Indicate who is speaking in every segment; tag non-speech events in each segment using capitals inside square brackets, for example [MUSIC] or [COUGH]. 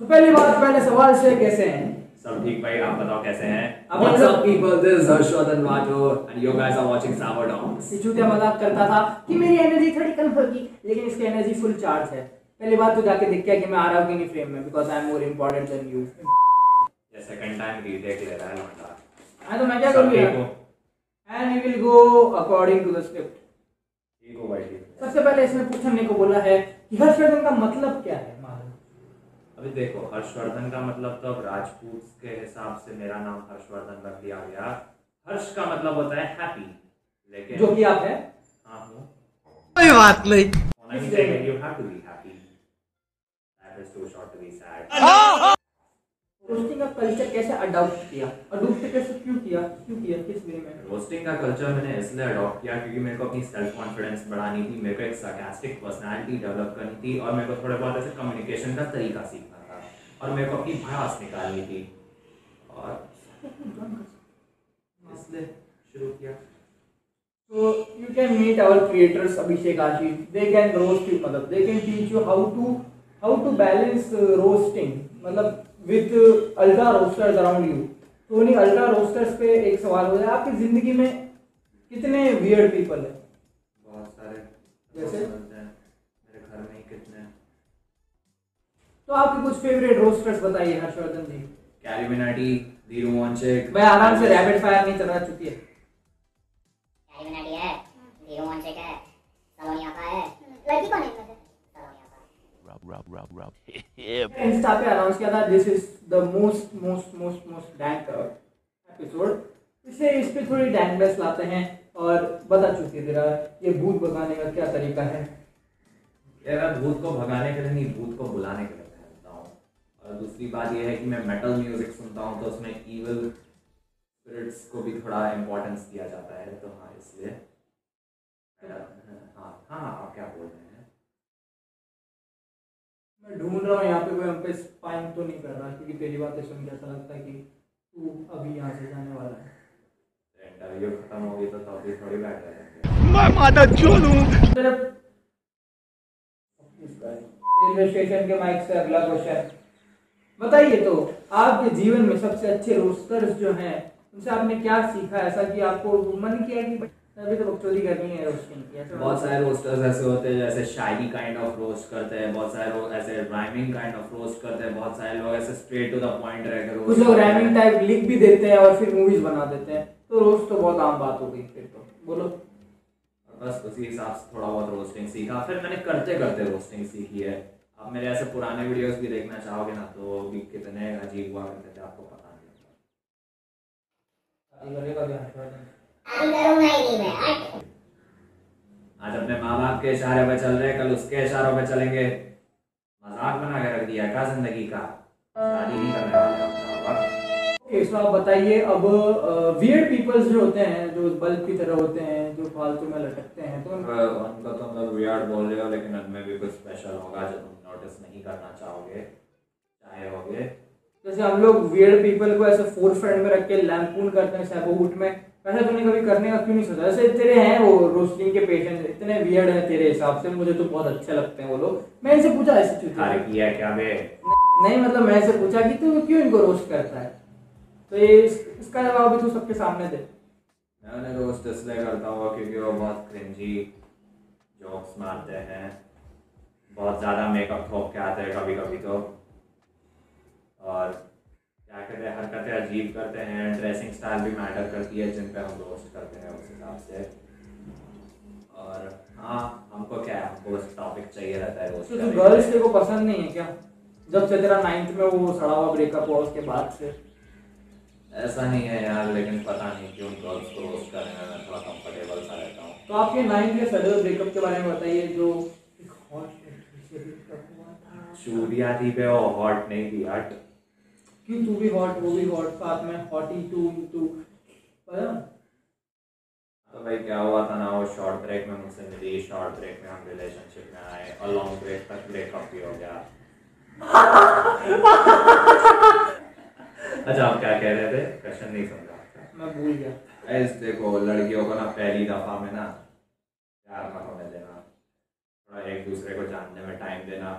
Speaker 1: तो पहली बात पहले सवाल से कैसे हैं?
Speaker 2: सब ठीक भाई आप बताओ कैसे हैं?
Speaker 1: अब
Speaker 3: What's
Speaker 1: हम
Speaker 3: up, people? This is Harshvardhan Rathore, and you guys are watching Sour Dogs.
Speaker 1: ये मज़ाक करता था कि मेरी एनर्जी थोड़ी कम होगी लेकिन इसकी एनर्जी फुल चार्ज है। पहली बात तो जाके देख के कि मैं आ रहा हूँ कि नहीं फ्रेम में because I am more important than you
Speaker 2: ये सेकंड टाइम रीटेक ले रहा है लौंडा
Speaker 1: हाँ तो मैं क्या
Speaker 2: सब
Speaker 1: करूँ and we will go according to the script
Speaker 2: ठीक हो भाई
Speaker 1: सबसे पहले इसने पूछने को बोला है कि हर्षवर्धन का मतलब क्या है?
Speaker 2: अभी देखो हर्षवर्धन का मतलब तो अब राजपूत के हिसाब से मेरा नाम हर्षवर्धन रख दिया गया। हर्ष का मतलब होता है हैप्पी लेकिन
Speaker 1: जो कि आप है।
Speaker 2: हाँ हूँ।
Speaker 3: कोई बात नहीं।
Speaker 2: होना ही चाहिए you have to be happy life is too short to be sad
Speaker 1: roasting का कल्चर कैसे अडॉप्ट किया? अडॉप्ट कैसे क्यों किया? क्यों किया? किस वे में?
Speaker 2: रोस्टिंग का कल्चर मैंने इसलिए अडॉप्ट किया क्योंकि मेरे को अपनी सेल्फ कॉन्फिडेंस बढ़ानी थी मेरे को एक sarcastic पर्सनालिटी डेवलप करनी थी और मेरे को थोड़े बहुत ऐसे कम्युनिकेशन का तरीका सीखना था और मेरे को अपनी भड़ास निकालनी थी। और इसलिए शुरू किया।
Speaker 1: So you can meet our creators Abhishek Ashish. They can roast you, मतलब they can teach you how to how to balance uh, roasting, मतलब with uh, ultra roasters around you. तो उन्हीं अल्ट्रा रोस्टर्स पे एक सवाल हो जाए आपकी ज़िंदगी में कितने वियर्ड पीपल है?
Speaker 2: बहुत सारे
Speaker 1: जैसे?
Speaker 2: मेरे घर में ही कितने।
Speaker 1: तो आपके कुछ फेवरेट रोस्टर्स बताइए हर्षवर्धन जी।
Speaker 2: कैरिमिनाटी धीरू वंशिक
Speaker 1: भाई आराम से रैपिड फायर नहीं चल रहा चुकी है
Speaker 4: सलोनिया का
Speaker 1: इंस्टा पे अनाउंस किया था this is the most most most most dank episode इससे इस पे थोड़ी डैंकनेस लाते हैं और बता चुके तेरा ये भूत भगाने का क्या तरीका है?
Speaker 2: यार मैं भूत को भगाने के लिए नहीं भूत को बुलाने के लिए हूँ। और दूसरी बात यह है कि मैं मेटल म्यूज़िक सुनता हूँ तो उसमें इवल स्पिरिट्स को भी थोड़ा इम्पोर्टेंस दिया जाता है तो हाँ इसलिए। हाँ हाँ आप क्या बोल रहे हैं?
Speaker 1: ढूंढ रहा हूँ यहाँ पे कोई हम पे स्पाइन तो नहीं कर रहा क्योंकि तेरी बातें सुन के ऐसा लगता है कि तू अभी यहाँ से जाने वाला है।
Speaker 2: इंटरव्यू खत्म हो गई तो तो अभी थोड़ी बैठ रहेंगे
Speaker 1: सिर्फ़ रेलवे स्टेशन के माइक से अगला क्वेश्चन बताइए तो आपके जीवन में सबसे अच्छे रोस्टर्स जो हैं उनसे आपने क्या सीखा? ऐसा कि आपको मन किया कि भाई, अभी तो बकचोदी करनी है रोस्टिंग की
Speaker 2: बहुत सारे रोस्टर्स ऐसे होते हैं जैसे शायरी काइंड ऑफ़ रोस्ट करते हैं बहुत सारे लोग ऐसे राइमिंग काइंड ऑफ़ रोस्ट करते हैं बहुत सारे लोग ऐसे स्ट्रेट टू द पॉइंट रहकर
Speaker 1: कुछ लोग रैमिंग टाइप लिख भी देते हैं और फिर मूवीज़ बना देते हैं। तो रोस्ट तो बहुत आम बात हो गई फिर तो। बोलो।
Speaker 2: बस उसी हिसाब से थोड़ा बहुत रोस्टिंग सीखा। फिर मैंने करते करते रोस्टिंग सीखी है। आप मेरे ऐसे पुराने वीडियोस भी देखना चाहोगे ना तो भी कितने अजीब हुआ करते थे आपको पता नहीं
Speaker 4: ही हट
Speaker 2: आज अपने माँ बाप के इशारे पे चल रहे कल उसके इशारों पे चलेंगे। मज़ाक बना के रख दिया क्या ज़िंदगी का? शादी नहीं करने वाले
Speaker 1: आप बताइए अब वियर्ड पीपल्स जो होते हैं जो बल्ब की तरह होते हैं जो फालतू में लटकते हैं तो उन-
Speaker 2: उनको तो मतलब वियर्ड बोल रहे हो लेकिन उनमें भी कुछ स्पेशल होगा जो तुम नोटिस नहीं करना चाहोगे चाहे होगे।
Speaker 1: जैसे हम लोग वियर्ड पीपल को ऐसे फोर फ्रंट में रख के लैम्पून करते हैं सैबोहूट में वैसे तूने कभी करने का क्यों नहीं सोचा? जैसे तेरे हैं वो रोस्टिंग के पेशेंट इतने वियर्ड हैं तेरे हिसाब से मुझे तो बहुत अच्छे लगते हैं वो लोग। मैं इनसे पूछा ऐसे चूतिया
Speaker 2: अरे किया क्या बे?
Speaker 1: नहीं मतलब मैं इनसे पूछा कि तू क्यों इनको रोस्ट करता है? तो ये इस, इसका जवाब भी तू सबके सामने दे।
Speaker 2: मैं उन्हें रोस्ट इसलिए करता हूँ क्योंकि वो बहुत क्रिंजी जोक्स मारते हैं। बहुत ज़्यादा मेकअप थोप के आते हैं कभी कभी तो। और क्या कहते हैं हरकतें अजीब करते हैं ड्रेसिंग स्टाइल भी मैटर करती है जिन पे हम रोस्ट करते हैं उस हिसाब से। और हाँ हमको क्या हमको टॉपिक चाहिए रहता है रोस्ट
Speaker 1: तो गर्ल्स तेरे को पसंद नहीं है क्या? जब से तेरा नाइन्थ में वो सड़ा हुआ ब्रेकअप हुआ उसके बाद से?
Speaker 2: ऐसा नहीं है यार लेकिन पता नहीं क्यों गर्ल्स को रोस्ट करने में मैं थोड़ा कंफर्टेबल सा रहता हूँ।
Speaker 1: तो आपके नाइन्थ के सड़े ब्रेकअप के बारे में बताइए जो
Speaker 2: चूड़िया थी पे वो हॉट नहीं थी हट
Speaker 1: क्यों तू भी हॉट वो भी हॉट साथ में हॉटी टू टू पता?
Speaker 2: तो भाई क्या हुआ था ना वो शॉर्ट ब्रेक में मुझसे मिली शॉर्ट ब्रेक में हम रिलेशनशिप में आए और लॉन्ग ब्रेक तक ब्रेकअप भी हो गया। अच्छा आप क्या कह रहे थे? क्वेश्चन नहीं समझा
Speaker 1: मैं भूल गया।
Speaker 2: ऐसे देखो लड़कियों को ना पहली दफ़ा में ना प्यार मत होने देना। थोड़ा एक दूसरे को जानने में टाइम देना।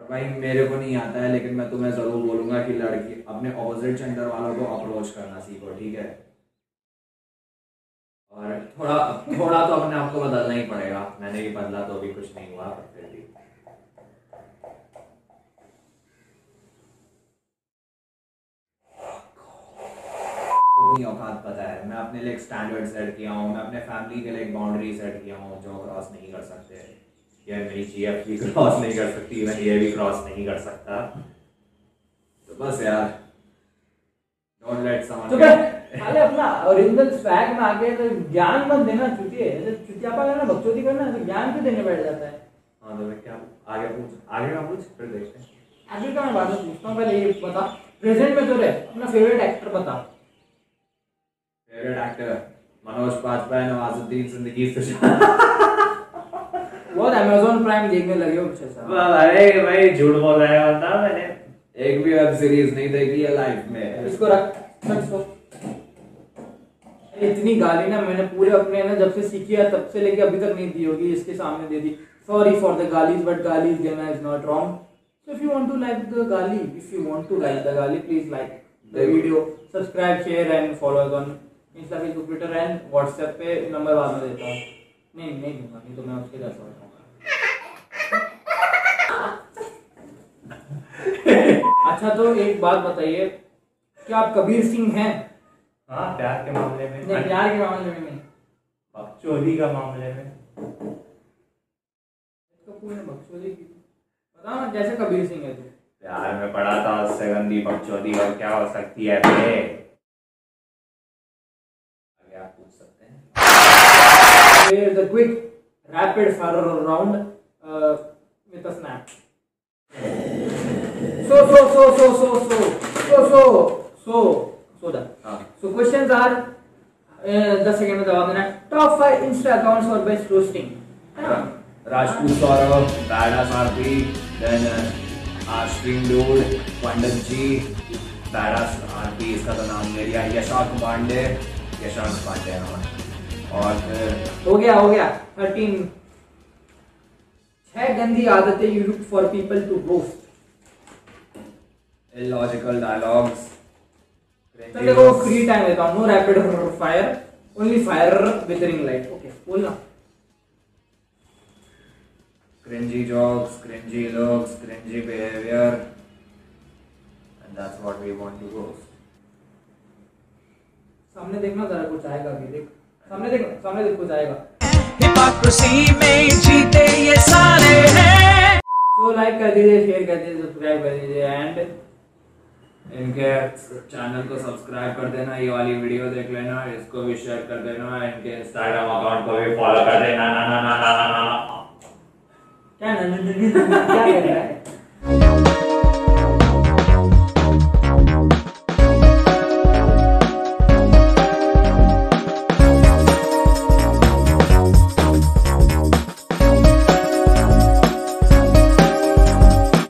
Speaker 2: और भाई, मेरे को नहीं आता है, लेकिन मैं तुम्हें ज़रूर बोलूँगा कि लड़की अपने ऑपोजिट जेंडर वालों को अप्रोच करना सीखो, ठीक है? और थोड़ा थोड़ा तो अपने आप को बदलना ही पड़ेगा। मैंने भी बदला तो अभी कुछ नहीं हुआ फिर भी। अपनी औकात पता है। मैं अपने लिए स्टैंडर्ड सेट किया हूँ, मैं अपने फैमिली के लिए बाउंड्री सेट किया हूँ, जो क्रॉस नहीं कर सकते। या मेरी जी एफ़ भी क्रॉस नहीं कर सकती मैं ये भी क्रॉस नहीं कर सकता। तो बस यार डोंट लेट
Speaker 1: तो
Speaker 2: समवन
Speaker 1: क्या अरे अपना ओरिजिनल स्वैग में आके तो ज्ञान मत देना चुतिए। चुतियापा करना बकचोदी करना तो ज्ञान क्यों देने बैठ जाता है?
Speaker 2: हाँ तो मैं क्या आगे पूछ आगे का पूछ फिर देखते हैं।
Speaker 1: आगे का मैं बाद में पूछता हूँ पहले ये बता। प्रेजेंट में तो रहे अपना फेवरेट एक्टर बता।
Speaker 2: फेवरेट एक्टर मनोज बाजपेयी नवाजुद्दीन ज़िंदगी सुशांत [LAUGHS]
Speaker 1: बहुत अमेजोन प्राइम देखने लगे हो
Speaker 2: अरे भाई झूठ बोल रहा है बता मैंने एक भी वेब सीरीज़ नहीं देखी है लाइफ में
Speaker 1: इसको रख इतनी गाली ना मैंने पूरे अपने ना जब से सीखी है तब से लेके अभी तक नहीं दी होगी इसके सामने दे दी sorry for the galis but galis gana is not wrong so if you want to like the gali if you want to like the gali please like the video subscribe share and follow us on insta facebook twitter and whatsapp पे number बाद में देता हूँ नहीं नहीं दूँगा नहीं तो मैं उसके जैसा अच्छा तो एक बात बताइए क्या आप कबीर सिंह हैं?
Speaker 2: हाँ प्यार के मामले में।
Speaker 1: नहीं प्यार के मामले में नहीं।
Speaker 2: बकचोदी का मामले में।
Speaker 1: कपूर ने बकचोदी की पता ना जैसे कबीर सिंह है तू।
Speaker 2: प्यार में पड़ा था उससे गंदी बकचोदी और क्या हो सकती है बे आगे आप पूछ सकते हैं।
Speaker 1: Quick rapid fire round uh, with a snap. So so so so so so so so so so done.
Speaker 2: हाँ।
Speaker 1: So questions are uh, दस सेकंड में जवाब देना top five insta accounts for best roasting है।
Speaker 2: राजपूत सौरभ बैडा सारथी then आश्विन dude पंडित जी बैडा सारथी इसका तो नाम ले लिया यशांक पांडे यशांक पांडे हाँ और
Speaker 1: हो गया हो गया। थर्टीन छह गंदी आदतें you look for people to roast
Speaker 2: illogical dialogues
Speaker 1: चल देखो फ्री टाइम देता हूँ no rapid fire only fire with ring light okay बोलना।
Speaker 2: Cringy jokes cringy looks cringy behavior and that's what we want to roast
Speaker 1: सामने देखना जरा कुछ आएगा अभी देख। सामने देख सामने देख आएगा।
Speaker 5: हिपोक्रेसी में जीते ये सारे हैं।
Speaker 1: तो लाइक कर दीजिए शेयर कर दीजिए सब्सक्राइब कर दीजिए एंड
Speaker 2: इनके चैनल को सब्सक्राइब कर देना ये वाली वीडियो देख लेना इसको भी शेयर कर देना इनके इंस्टाग्राम अकाउंट को भी फॉलो कर देना ना ना ना ना ना ना।
Speaker 1: क्या क्या कर रहा है?